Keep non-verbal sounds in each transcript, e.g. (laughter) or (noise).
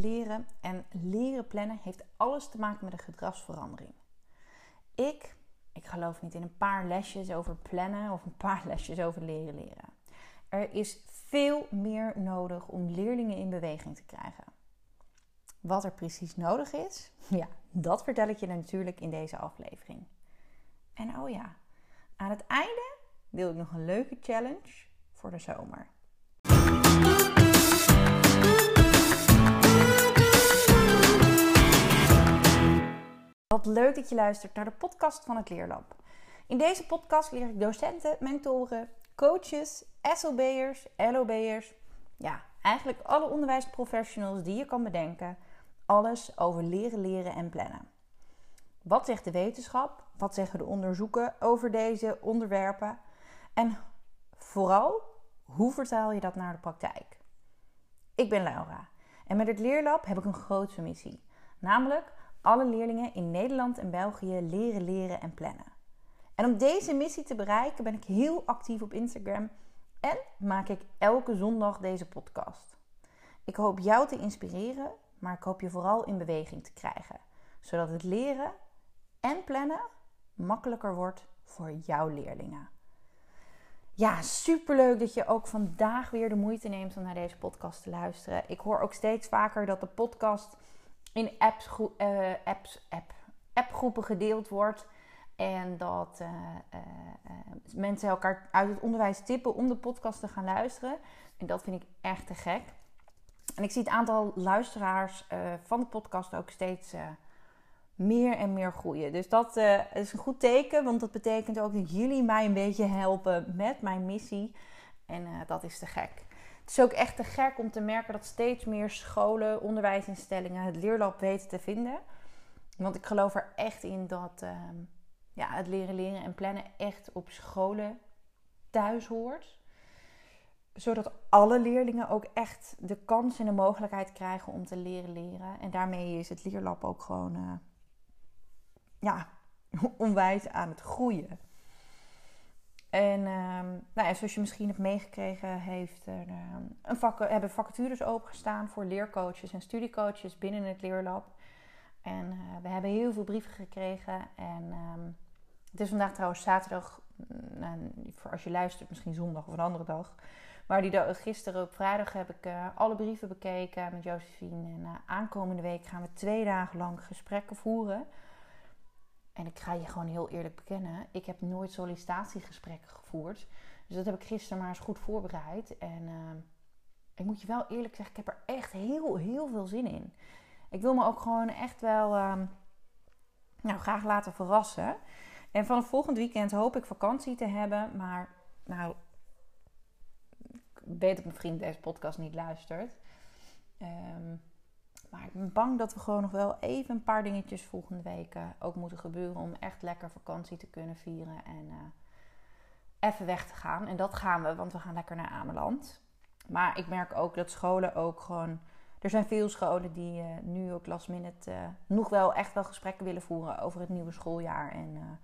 leren en leren plannen heeft alles te maken met een gedragsverandering. Ik, ik geloof niet in een paar lesjes over plannen of een paar (laughs) lesjes over leren leren. Er is veel meer nodig om leerlingen in beweging te krijgen. Wat er precies nodig is, (laughs) ja, dat vertel ik je natuurlijk in deze aflevering. En oh ja, aan het einde wil ik nog een leuke challenge voor de zomer. Wat leuk dat je luistert naar de podcast van het Leerlab. In deze podcast leer ik docenten, mentoren, coaches, SLB'ers, LOB'ers, ja, eigenlijk alle onderwijsprofessionals die je kan bedenken, alles over leren, leren en plannen. Wat zegt de wetenschap? Wat zeggen de onderzoeken over deze onderwerpen? En vooral, hoe vertaal je dat naar de praktijk? Ik ben Laura en met het Leerlab heb ik een grote missie, namelijk alle leerlingen in Nederland en België leren, leren en plannen. En om deze missie te bereiken ben ik heel actief op Instagram en maak ik elke zondag deze podcast. Ik hoop jou te inspireren, maar ik hoop je vooral in beweging te krijgen, zodat het leren en plannen makkelijker wordt voor jouw leerlingen. Ja, superleuk dat je ook vandaag weer de moeite neemt om naar deze podcast te luisteren. Ik hoor ook steeds vaker dat de podcast in apps, uh, apps, app, appgroepen gedeeld wordt. En dat uh, uh, mensen elkaar uit het onderwijs tippen om de podcast te gaan luisteren. En dat vind ik echt te gek. En ik zie het aantal luisteraars van de podcast ook steeds meer en meer groeien. Dus dat is een goed teken, want dat betekent ook dat jullie mij een beetje helpen met mijn missie. En dat is te gek. Het is ook echt te gek om te merken dat steeds meer scholen, onderwijsinstellingen het leerlab weten te vinden. Want ik geloof er echt in dat ehm, ja, het leren, leren en plannen echt op scholen thuis hoort. Zodat alle leerlingen ook echt de kans en de mogelijkheid krijgen om te leren leren. En daarmee is het leerlab ook gewoon uh, ja, (laughs) onwijs aan het groeien. En um, nou zoals je misschien hebt meegekregen, heeft er, um, een vak, hebben vacatures opengestaan voor leercoaches en studiecoaches binnen het leerlab. En uh, we hebben heel veel brieven gekregen. En um, het is vandaag trouwens zaterdag, nou, voor als je luistert, misschien zondag of een andere dag. Maar die gisteren op vrijdag heb ik uh, alle brieven bekeken met Josephine. En uh, aankomende week gaan we twee dagen lang gesprekken voeren. En ik ga je gewoon heel eerlijk bekennen, ik heb nooit sollicitatiegesprekken gevoerd. Dus dat heb ik gisteren maar eens goed voorbereid. En uh, ik moet je wel eerlijk zeggen, ik heb er echt heel, heel veel zin in. Ik wil me ook gewoon echt wel uh, nou, graag laten verrassen. En vanaf volgend weekend hoop ik vakantie te hebben. Maar nou, ik weet dat mijn vriend deze podcast niet luistert. Um, ik ben bang dat we gewoon nog wel even een paar dingetjes volgende week ook moeten gebeuren. Om echt lekker vakantie te kunnen vieren. En uh, even weg te gaan. En dat gaan we, want we gaan lekker naar Ameland. Maar ik merk ook dat scholen ook gewoon. Er zijn veel scholen die uh, nu ook last minute nog wel echt wel gesprekken willen voeren over het nieuwe schooljaar. En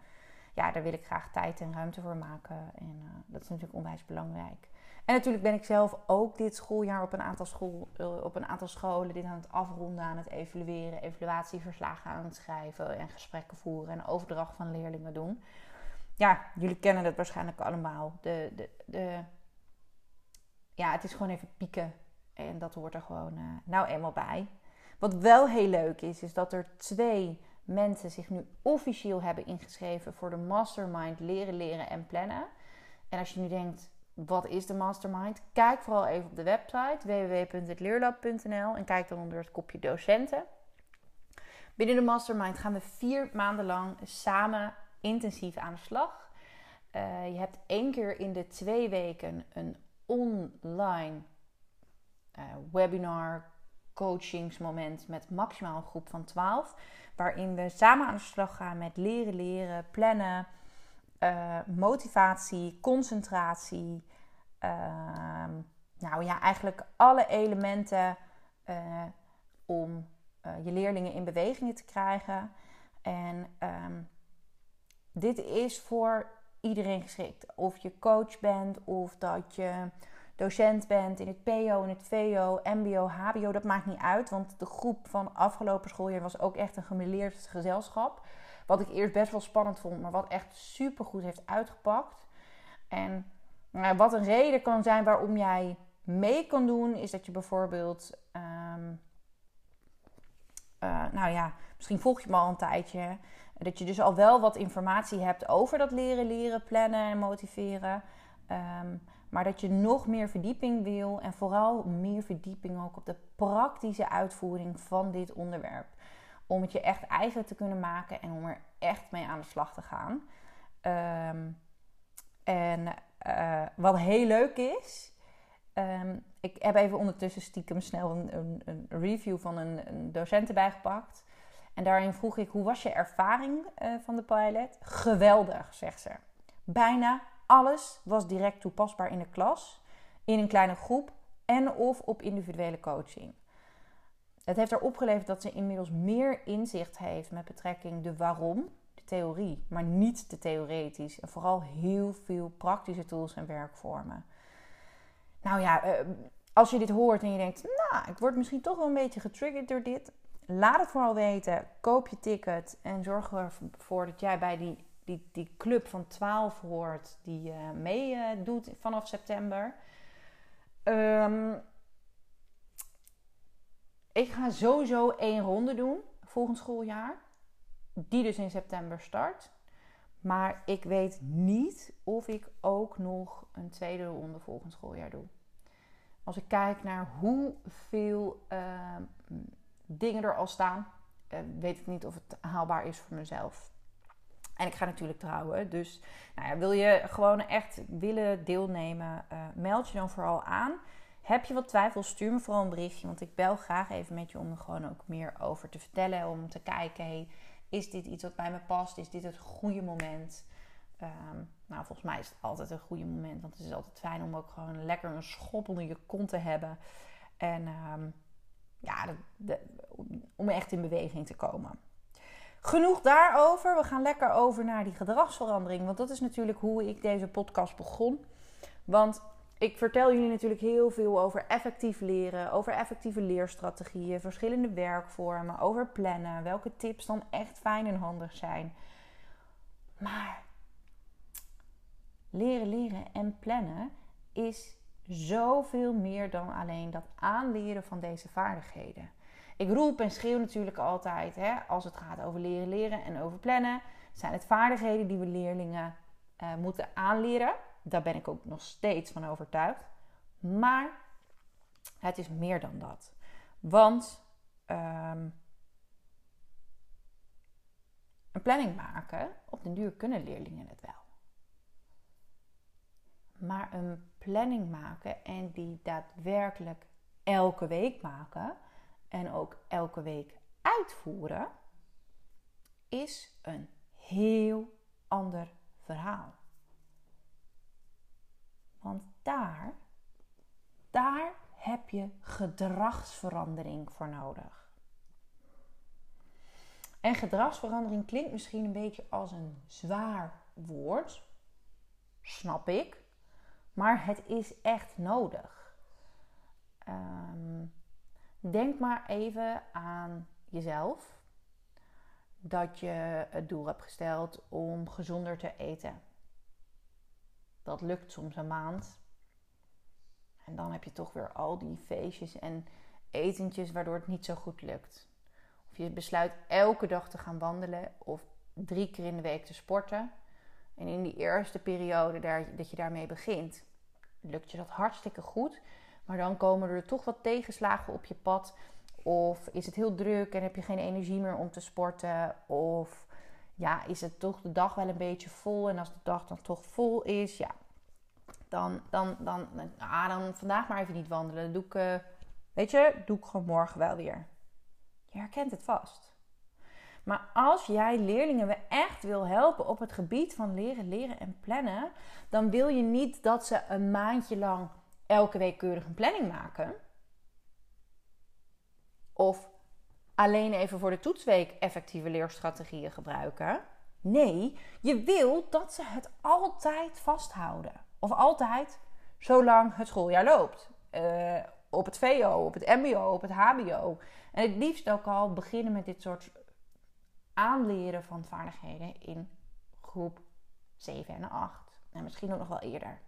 ja, daar wil ik graag tijd en ruimte voor maken. En dat is natuurlijk onwijs belangrijk. En natuurlijk ben ik zelf ook dit schooljaar op een aantal, school, eh, op een aantal scholen dit aan het afronden, aan het evalueren, evaluatieverslagen aan het schrijven en gesprekken voeren en overdracht van leerlingen doen. Ja, jullie kennen het waarschijnlijk allemaal. De, de, de, ja, het is gewoon even pieken en dat hoort er gewoon uh, nou eenmaal bij. Wat wel heel leuk is, is dat er twee mensen zich nu officieel hebben ingeschreven voor de Mastermind Leren, Leren en Plannen. En als je nu denkt, wat is de mastermind? Kijk vooral even op de website www.hetleerlab.nl en kijk dan onder het kopje docenten. Binnen de mastermind gaan we vier maanden lang samen intensief aan de slag. Uh, je hebt één keer in de twee weken een online uh, webinar coachingsmoment met maximaal een groep van 12. Waarin we samen aan de slag gaan met leren, leren, plannen, uh, motivatie, concentratie. Uh, nou ja, eigenlijk alle elementen uh, om eh, je leerlingen in bewegingen te krijgen. En um, dit is voor iedereen geschikt. Of je coach bent, of dat je docent bent in het PO, in het VO, MBO, HBO, dat maakt niet uit. Want de groep van afgelopen schooljaar was ook echt een gemeleerd gezelschap. Wat ik eerst best wel spannend vond, maar wat echt super goed heeft uitgepakt. En nou, wat een reden kan zijn waarom jij mee kan doen, is dat je bijvoorbeeld. Ehm, eh, nou ja, misschien volg je me al een tijdje. Dat je dus al wel wat informatie hebt over dat leren, leren, plannen en motiveren. Ehm, maar dat je nog meer verdieping wil en vooral meer verdieping ook op de praktische uitvoering van dit onderwerp. Om het je echt eigen te kunnen maken en om er echt mee aan de slag te gaan. Ehm, en uh, wat heel leuk is, um, ik heb even ondertussen stiekem snel een, een, een review van een, een, docent erbij gepakt. En daarin vroeg ik, hoe was je ervaring uh, van de pilot? Geweldig, zegt ze. Bijna alles was direct toepasbaar in de klas, in een kleine groep en of op individuele coaching. Het heeft haar opgeleverd dat ze inmiddels meer inzicht heeft met betrekking de waarom, de theorie, maar niet te theoretisch. En vooral heel veel praktische tools en werkvormen. Nou ja, eh, als je dit hoort en je denkt, nou, ik word misschien toch wel een beetje getriggerd door dit. Laat het vooral weten. Koop je ticket en zorg ervoor dat jij bij die die, die club van 12 hoort, die uh, meedoet vanaf september. Um, ik ga sowieso één ronde doen volgend schooljaar. Die dus in september start. Maar ik weet niet of ik ook nog een tweede ronde volgend schooljaar doe. Als ik kijk naar hoeveel uh, dingen er al staan, uh, weet ik niet of het haalbaar is voor mezelf. En ik ga natuurlijk trouwen. Dus nou ja, wil je gewoon echt willen deelnemen, uh, meld je dan vooral aan. Heb je wat twijfels, stuur me vooral een berichtje. Want ik bel graag even met je om er gewoon ook meer over te vertellen. Om te kijken, hey, is dit iets wat bij me past? Is dit het goede moment? Um, nou, volgens mij is het altijd een goede moment. Want het is altijd fijn om ook gewoon lekker een schop onder je kont te hebben. En um, ja, om echt in beweging te komen. Genoeg daarover. We gaan lekker over naar die gedragsverandering. Want dat is natuurlijk hoe ik deze podcast begon. Want ik vertel jullie natuurlijk heel veel over effectief leren, over effectieve leerstrategieën, verschillende werkvormen, over plannen, welke tips dan echt fijn en handig zijn. Maar leren, leren en plannen is zoveel meer dan alleen dat aanleren van deze vaardigheden. Ik roep en schreeuw natuurlijk altijd hè, als het gaat over leren, leren en over plannen. Zijn het vaardigheden die we leerlingen uh, moeten aanleren? Daar ben ik ook nog steeds van overtuigd. Maar het is meer dan dat. Want um, een planning maken, op den duur kunnen leerlingen het wel. Maar een planning maken en die daadwerkelijk elke week maken, en ook elke week uitvoeren, is een heel ander verhaal. Want daar, daar heb je gedragsverandering voor nodig. En gedragsverandering klinkt misschien een beetje als een zwaar woord, snap ik, maar het is echt nodig. Um, Denk maar even aan jezelf. Dat je het doel hebt gesteld om gezonder te eten. Dat lukt soms een maand. En dan heb je toch weer al die feestjes en etentjes waardoor het niet zo goed lukt. Of je besluit elke dag te gaan wandelen of drie keer in de week te sporten. En in die eerste periode daar, dat je daarmee begint, lukt je dat hartstikke goed. Maar dan komen er toch wat tegenslagen op je pad. Of is het heel druk en heb je geen energie meer om te sporten. Of ja, is het toch de dag wel een beetje vol. En als de dag dan toch vol is, ja, dan, dan, dan, ah, dan vandaag maar even niet wandelen. Doe ik, uh, weet je, doe ik gewoon morgen wel weer. Je herkent het vast. Maar als jij leerlingen echt wil helpen op het gebied van leren, leren en plannen, dan wil je niet dat ze een maandje lang elke week keurig een planning maken. Of alleen even voor de toetsweek effectieve leerstrategieën gebruiken. Nee, je wil dat ze het altijd vasthouden. Of altijd zolang het schooljaar loopt. Uh, op het VO, op het MBO, op het HBO. En het liefst ook al beginnen met dit soort aanleren van vaardigheden in groep 7 en 8. En misschien ook nog wel eerder.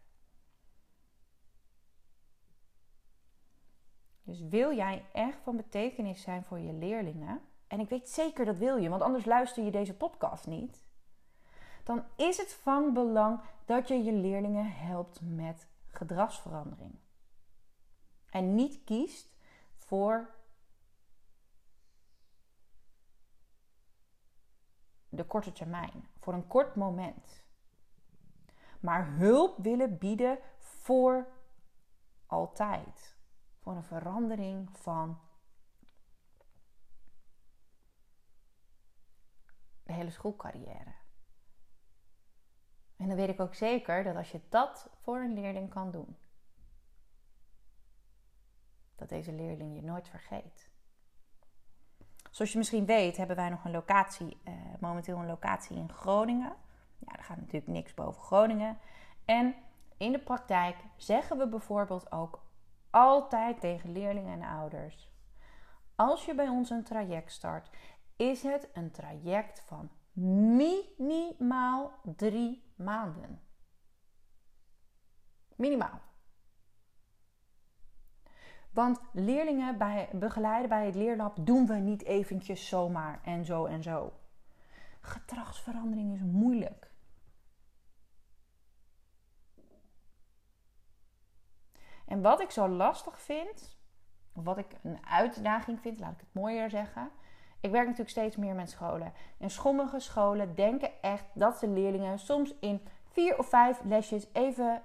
Dus wil jij echt van betekenis zijn voor je leerlingen, en ik weet zeker dat wil je, want anders luister je deze podcast niet, dan is het van belang dat je je leerlingen helpt met gedragsverandering. En niet kiest voor de korte termijn, voor een kort moment. Maar hulp willen bieden voor altijd. Voor een verandering van de hele schoolcarrière. En dan weet ik ook zeker dat als je dat voor een leerling kan doen, dat deze leerling je nooit vergeet. Zoals je misschien weet, hebben wij nog een locatie, uh, momenteel een locatie in Groningen. Ja, daar gaat natuurlijk niks boven Groningen. En in de praktijk zeggen we bijvoorbeeld ook altijd tegen leerlingen en ouders: als je bij ons een traject start, is het een traject van minimaal drie maanden. Minimaal. Want leerlingen begeleiden bij het leerlab doen we niet eventjes zomaar en zo en zo. Gedragsverandering is moeilijk. En wat ik zo lastig vind, of wat ik een uitdaging vind, laat ik het mooier zeggen. Ik werk natuurlijk steeds meer met scholen. En sommige scholen denken echt dat de leerlingen soms in vier of vijf lesjes even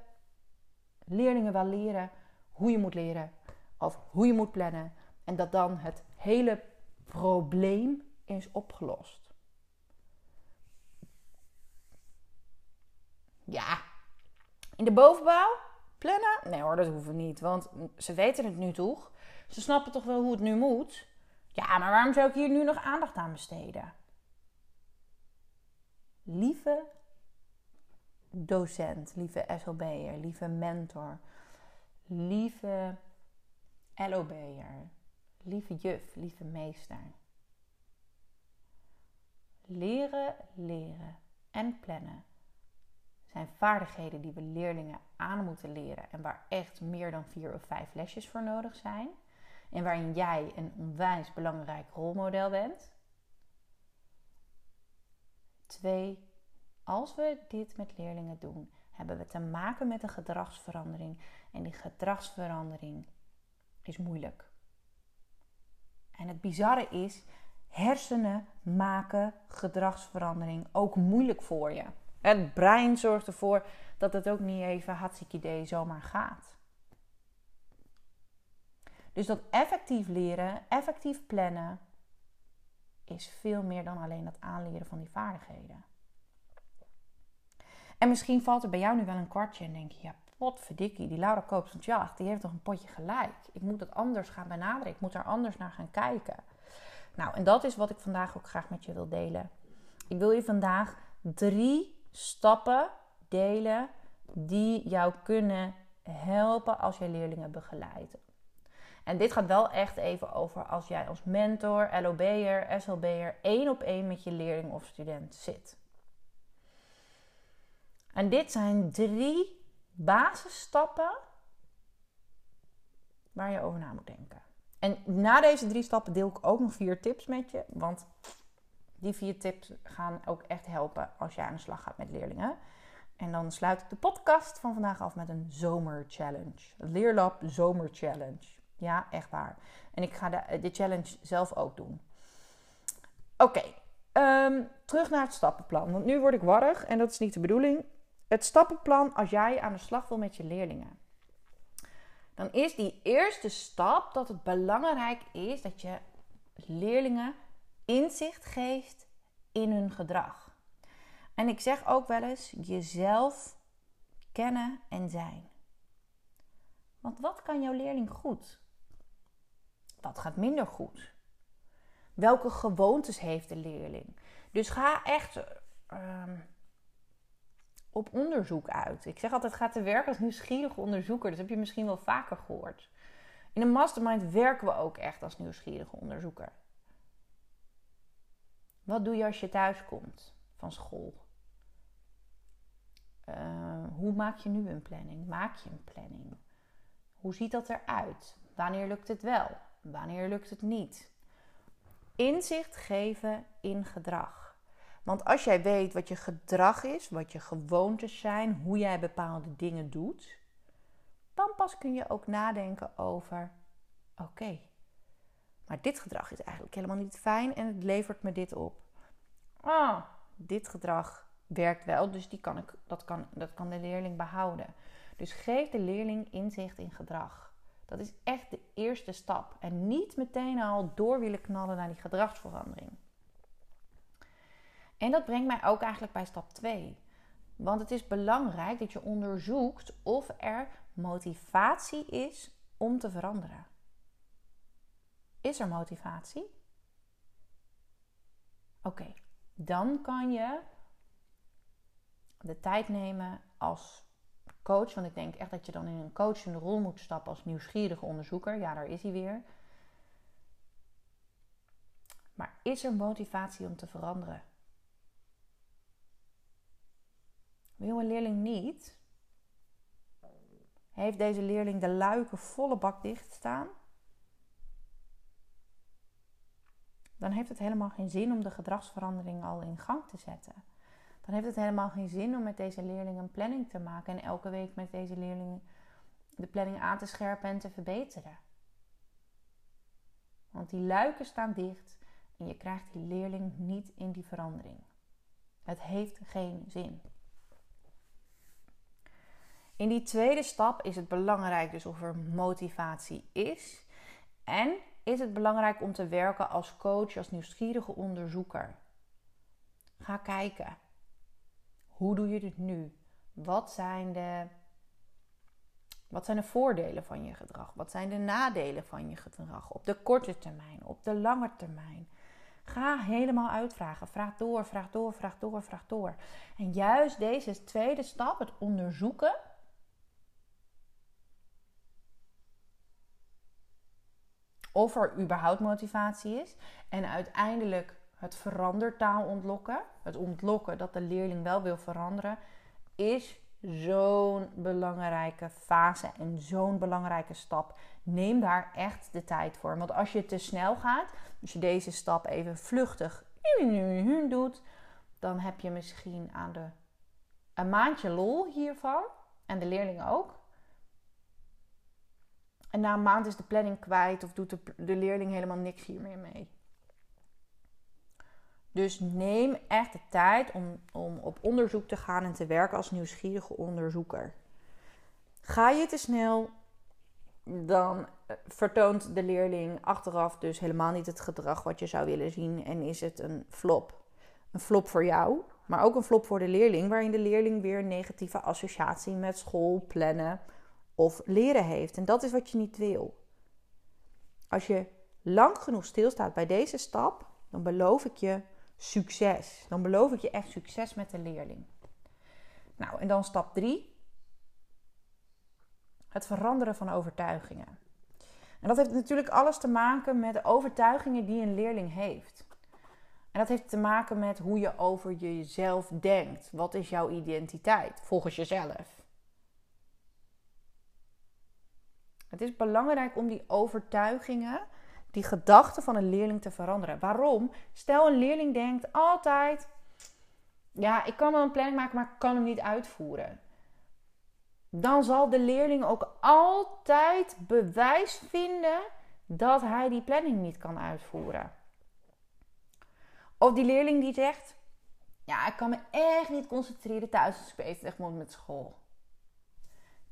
leerlingen wel leren hoe je moet leren of hoe je moet plannen. En dat dan het hele probleem is opgelost. Ja, in de bovenbouw plannen? Nee hoor, dat hoeven we niet. Want ze weten het nu toch? Ze snappen toch wel hoe het nu moet? Ja, maar waarom zou ik hier nu nog aandacht aan besteden? Lieve docent, lieve SLB'er, lieve mentor, lieve LOB'er, lieve juf, lieve meester. Leren, leren en plannen zijn vaardigheden die we leerlingen aan moeten leren en waar echt meer dan vier of vijf lesjes voor nodig zijn. En waarin jij een onwijs belangrijk rolmodel bent. Twee, als we dit met leerlingen doen, hebben we te maken met een gedragsverandering. En die gedragsverandering is moeilijk. En het bizarre is, hersenen maken gedragsverandering ook moeilijk voor je. Het brein zorgt ervoor dat het ook niet even hartstikke idee zomaar gaat. Dus dat effectief leren, effectief plannen, is veel meer dan alleen het aanleren van die vaardigheden. En misschien valt er bij jou nu wel een kwartje en denk je, ja, potverdikkie, die Laura Koops van Tjacht, die heeft toch een potje gelijk. Ik moet dat anders gaan benaderen, ik moet daar anders naar gaan kijken. Nou, en dat is wat ik vandaag ook graag met je wil delen. Ik wil je vandaag drie stappen delen die jou kunnen helpen als je leerlingen begeleidt. En dit gaat wel echt even over als jij als mentor, LOB'er, SLB'er één op één met je leerling of student zit. En dit zijn drie basisstappen waar je over na moet denken. En na deze drie stappen deel ik ook nog vier tips met je. Want die vier tips gaan ook echt helpen als je aan de slag gaat met leerlingen. En dan sluit ik de podcast van vandaag af met een zomerchallenge. Leerlab zomerchallenge. Ja, echt waar. En ik ga de, de challenge zelf ook doen. Oké, ehm, terug naar het stappenplan. Want nu word ik warrig en dat is niet de bedoeling. Het stappenplan als jij aan de slag wil met je leerlingen. Dan is die eerste stap dat het belangrijk is dat je leerlingen inzicht geeft in hun gedrag. En ik zeg ook wel eens jezelf kennen en zijn. Want wat kan jouw leerling goed? Wat gaat minder goed? Welke gewoontes heeft de leerling? Dus ga echt. Uh, op onderzoek uit. Ik zeg altijd, ga te werk als nieuwsgierige onderzoeker. Dat heb je misschien wel vaker gehoord. In een mastermind werken we ook echt als nieuwsgierige onderzoeker. Wat doe je als je thuis komt van school? Uh, hoe maak je nu een planning? Maak je een planning? Hoe ziet dat eruit? Wanneer lukt het wel? Wanneer lukt het niet? Inzicht geven in gedrag. Want als jij weet wat je gedrag is, wat je gewoontes zijn, hoe jij bepaalde dingen doet, dan pas kun je ook nadenken over: oké, maar dit gedrag is eigenlijk helemaal niet fijn en het levert me dit op. Ah, dit gedrag werkt wel, dus die kan ik, dat, kan, dat kan de leerling behouden. Dus geef de leerling inzicht in gedrag. Dat is echt de eerste stap. En niet meteen al door willen knallen naar die gedragsverandering. En dat brengt mij ook eigenlijk bij stap 2. Want het is belangrijk dat je onderzoekt of er motivatie is om te veranderen. Is er motivatie? Oké, dan kan je de tijd nemen als coach. Want ik denk echt dat je dan in een coachende rol moet stappen als nieuwsgierige onderzoeker. Ja, daar is hij weer. Maar is er motivatie om te veranderen? Wil een leerling niet? Heeft deze leerling de luiken volle bak dicht staan? Dan heeft het helemaal geen zin om de gedragsverandering al in gang te zetten dan heeft het helemaal geen zin om met deze leerling een planning te maken en elke week met deze leerling de planning aan te scherpen en te verbeteren. Want die luiken staan dicht en je krijgt die leerling niet in die verandering. Het heeft geen zin. In die tweede stap is het belangrijk dus of er motivatie is. En is het belangrijk om te werken als coach, als nieuwsgierige onderzoeker. Ga kijken. Hoe doe je dit nu? Wat zijn de, wat zijn de voordelen van je gedrag? Wat zijn de nadelen van je gedrag op de korte termijn, op de lange termijn? Ga helemaal uitvragen. Vraag door, vraag door, vraag door, vraag door. En juist deze tweede stap, het onderzoeken. Of er überhaupt motivatie is. En uiteindelijk het verandertaal ontlokken, het ontlokken dat de leerling wel wil veranderen, is zo'n belangrijke fase en zo'n belangrijke stap. Neem daar echt de tijd voor. Want als je te snel gaat, als je deze stap even vluchtig doet, dan heb je misschien aan de, een maandje lol hiervan. En de leerling ook. En na een maand is de planning kwijt of doet de, leerling helemaal niks hier meer mee. Dus neem echt de tijd om, om op onderzoek te gaan en te werken als nieuwsgierige onderzoeker. Ga je te snel, dan eh, vertoont de leerling achteraf dus helemaal niet het gedrag wat je zou willen zien en is het een flop. Een flop voor jou, maar ook een flop voor de leerling, waarin de leerling weer een negatieve associatie met school, plannen of leren heeft. En dat is wat je niet wil. Als je lang genoeg stilstaat bij deze stap, dan beloof ik je succes. Dan beloof ik je echt succes met de leerling. Nou, en dan stap 3. Het veranderen van overtuigingen. En dat heeft natuurlijk alles te maken met de overtuigingen die een leerling heeft. En dat heeft te maken met hoe je over jezelf denkt. Wat is jouw identiteit volgens jezelf? Het is belangrijk om die overtuigingen die gedachte van een leerling te veranderen. Waarom? Stel een leerling denkt altijd: ja, ik kan wel een planning maken, maar ik kan hem niet uitvoeren. Dan zal de leerling ook altijd bewijs vinden dat hij die planning niet kan uitvoeren. Of die leerling die zegt: Ja, ik kan me echt niet concentreren thuis als ik bezig moet met school.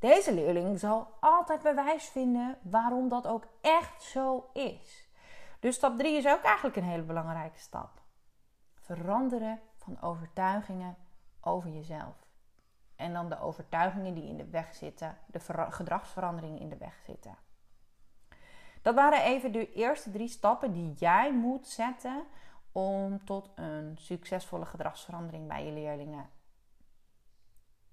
Deze leerling zal altijd bewijs vinden waarom dat ook echt zo is. Dus stap 3 is ook eigenlijk een hele belangrijke stap. Veranderen van overtuigingen over jezelf. En dan de overtuigingen die in de weg zitten, de gedragsveranderingen in de weg zitten. Dat waren even de eerste drie stappen die jij moet zetten om tot een succesvolle gedragsverandering bij je leerlingen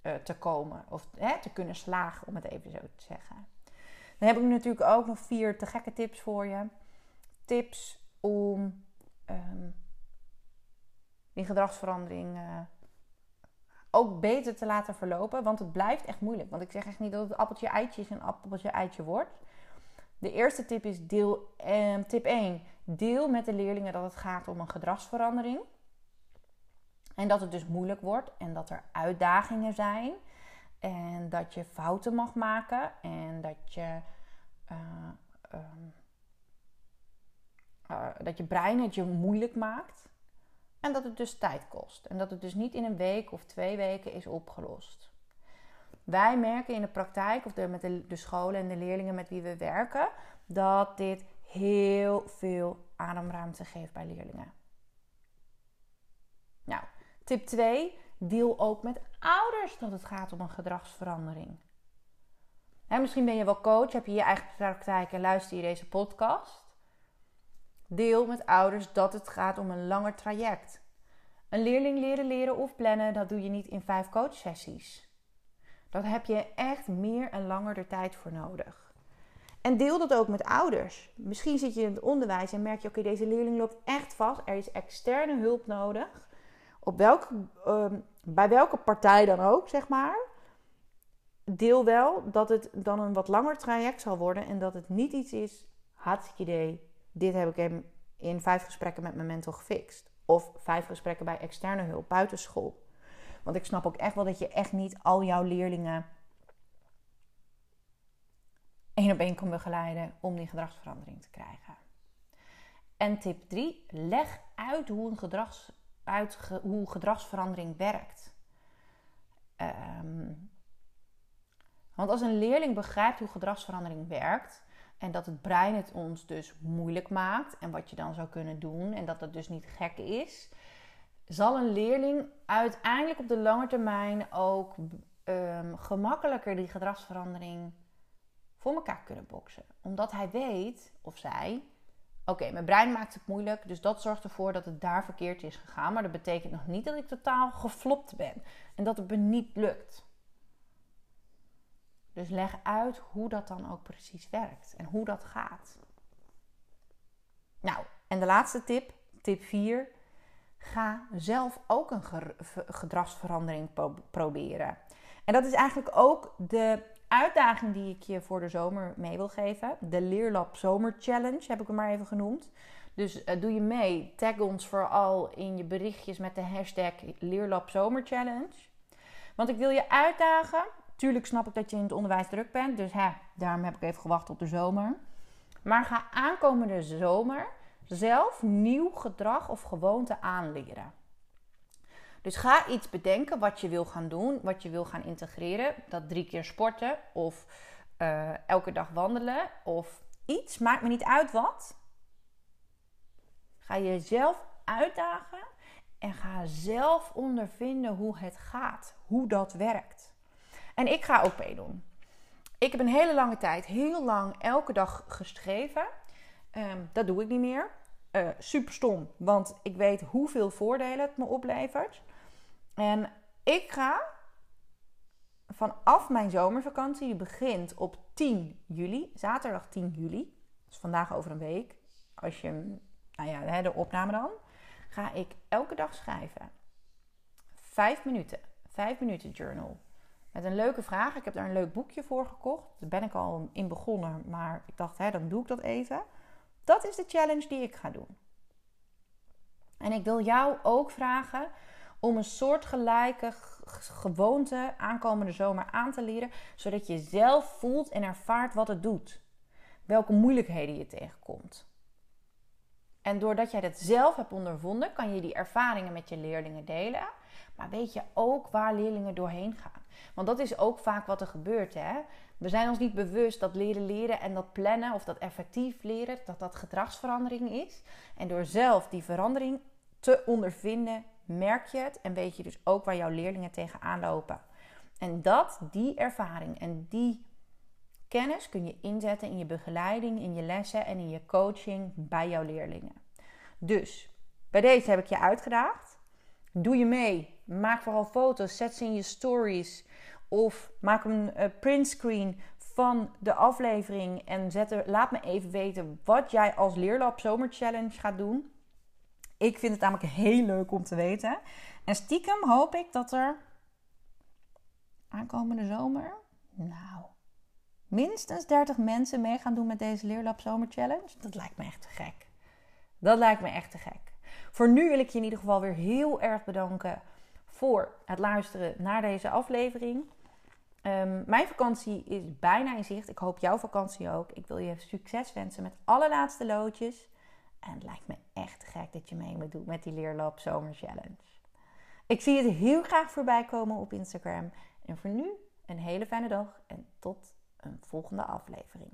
eh, te komen. Of hè, te kunnen slagen, om het even zo te zeggen. Dan heb ik natuurlijk ook nog vier te gekke tips voor je. Tips om um, die gedragsverandering uh, ook beter te laten verlopen. Want het blijft echt moeilijk. Want ik zeg echt niet dat het appeltje eitje is en appeltje eitje wordt. De eerste tip is deel, eh, tip 1. Deel met de leerlingen dat het gaat om een gedragsverandering. En dat het dus moeilijk wordt en dat er uitdagingen zijn. En dat je fouten mag maken en dat je, uh, uh, dat je brein het je moeilijk maakt. En dat het dus tijd kost. En dat het dus niet in een week of twee weken is opgelost. Wij merken in de praktijk, of de, met de scholen en de leerlingen met wie we werken, dat dit heel veel ademruimte geeft bij leerlingen. Nou, tip 2. Deel ook met ouders dat het gaat om een gedragsverandering. misschien ben je wel coach, heb je je eigen praktijk en luister je deze podcast. Deel met ouders dat het gaat om een langer traject. Een leerling leren leren of plannen, dat doe je niet in vijf coachsessies. Dat heb je echt meer en langer de tijd voor nodig. En deel dat ook met ouders. Misschien zit je in het onderwijs en merk je: oké, deze leerling loopt echt vast. Er is externe hulp nodig. Op welke, ehm, bij welke partij dan ook, zeg maar. Deel wel dat het dan een wat langer traject zal worden en dat het niet iets is. Hartstikke idee dit heb ik hem in vijf gesprekken met mijn mentor gefixt. Of vijf gesprekken bij externe hulp, buitenschool. Want ik snap ook echt wel dat je echt niet al jouw leerlingen één op één kan begeleiden om die gedragsverandering te krijgen. En tip 3, leg uit hoe, een gedrags, uit, hoe gedragsverandering werkt. Um, want als een leerling begrijpt hoe gedragsverandering werkt, en dat het brein het ons dus moeilijk maakt. En wat je dan zou kunnen doen. En dat dat dus niet gek is. Zal een leerling uiteindelijk op de lange termijn ook um, gemakkelijker die gedragsverandering voor elkaar kunnen boksen. Omdat hij weet, of zij, oké, mijn brein maakt het moeilijk, dus dat zorgt ervoor dat het daar verkeerd is gegaan. Maar dat betekent nog niet dat ik totaal geflopt ben en dat het me niet lukt. Dus leg uit hoe dat dan ook precies werkt en hoe dat gaat. Nou, en de laatste tip, tip 4. Ga zelf ook een gedragsverandering proberen. En dat is eigenlijk ook de uitdaging die ik je voor de zomer mee wil geven. De Leerlab Zomer Challenge heb ik hem maar even genoemd. Dus uh, doe je mee. Tag ons vooral in je berichtjes met de hashtag Leerlab Zomer Challenge. Want ik wil je uitdagen Tuurlijk snap ik dat je in het onderwijs druk bent. Dus hè, daarom heb ik even gewacht tot de zomer. Maar ga aankomende zomer zelf nieuw gedrag of gewoonte aanleren. Dus ga iets bedenken wat je wil gaan doen, wat je wil gaan integreren. Dat drie keer sporten of uh, elke dag wandelen of iets, maakt me niet uit wat. Ga jezelf uitdagen en ga zelf ondervinden hoe het gaat, hoe dat werkt. En ik ga ook meedoen. Ik heb een hele lange tijd, heel lang, elke dag geschreven. Ehm, dat doe ik niet meer. Uh, super stom, want ik weet hoeveel voordelen het me oplevert. En ik ga vanaf mijn zomervakantie, die begint op 10 juli, zaterdag 10 juli, dus vandaag over een week, als je, nou ja, de opname dan, ga ik elke dag schrijven. Vijf minuten, vijf minuten journal. Met een leuke vraag. Ik heb daar een leuk boekje voor gekocht. Daar ben ik al in begonnen, maar ik dacht, hè, dan doe ik dat even. Dat is de challenge die ik ga doen. En ik wil jou ook vragen om een soortgelijke gewoonte aankomende zomer aan te leren, zodat je zelf voelt en ervaart wat het doet. Welke moeilijkheden je tegenkomt. En doordat jij dat zelf hebt ondervonden, kan je die ervaringen met je leerlingen delen. Maar weet je ook waar leerlingen doorheen gaan. Want dat is ook vaak wat er gebeurt. Hè? We zijn ons niet bewust dat leren leren en dat plannen of dat effectief leren, dat dat gedragsverandering is. En door zelf die verandering te ondervinden, merk je het en weet je dus ook waar jouw leerlingen tegenaan lopen. En dat, die ervaring en die kennis kun je inzetten in je begeleiding, in je lessen en in je coaching bij jouw leerlingen. Dus bij deze heb ik je uitgedaagd. Doe je mee. Maak vooral foto's. Zet ze in je stories. Of maak een uh, printscreen van de aflevering. En zet er, laat me even weten wat jij als Leerlab Zomer Challenge gaat doen. Ik vind het namelijk heel leuk om te weten. En stiekem hoop ik dat er aankomende zomer, nou, minstens 30 mensen mee gaan doen met deze Leerlab Zomer Challenge. Dat lijkt me echt te gek. Dat lijkt me echt te gek. Voor nu wil ik je in ieder geval weer heel erg bedanken voor het luisteren naar deze aflevering. Ehm, mijn vakantie is bijna in zicht. Ik hoop jouw vakantie ook. Ik wil je succes wensen met alle laatste loodjes. En het lijkt me echt gek dat je mee moet doen met die Leerlab Zomer Challenge. Ik zie het heel graag voorbij komen op Instagram. En voor nu een hele fijne dag en tot een volgende aflevering.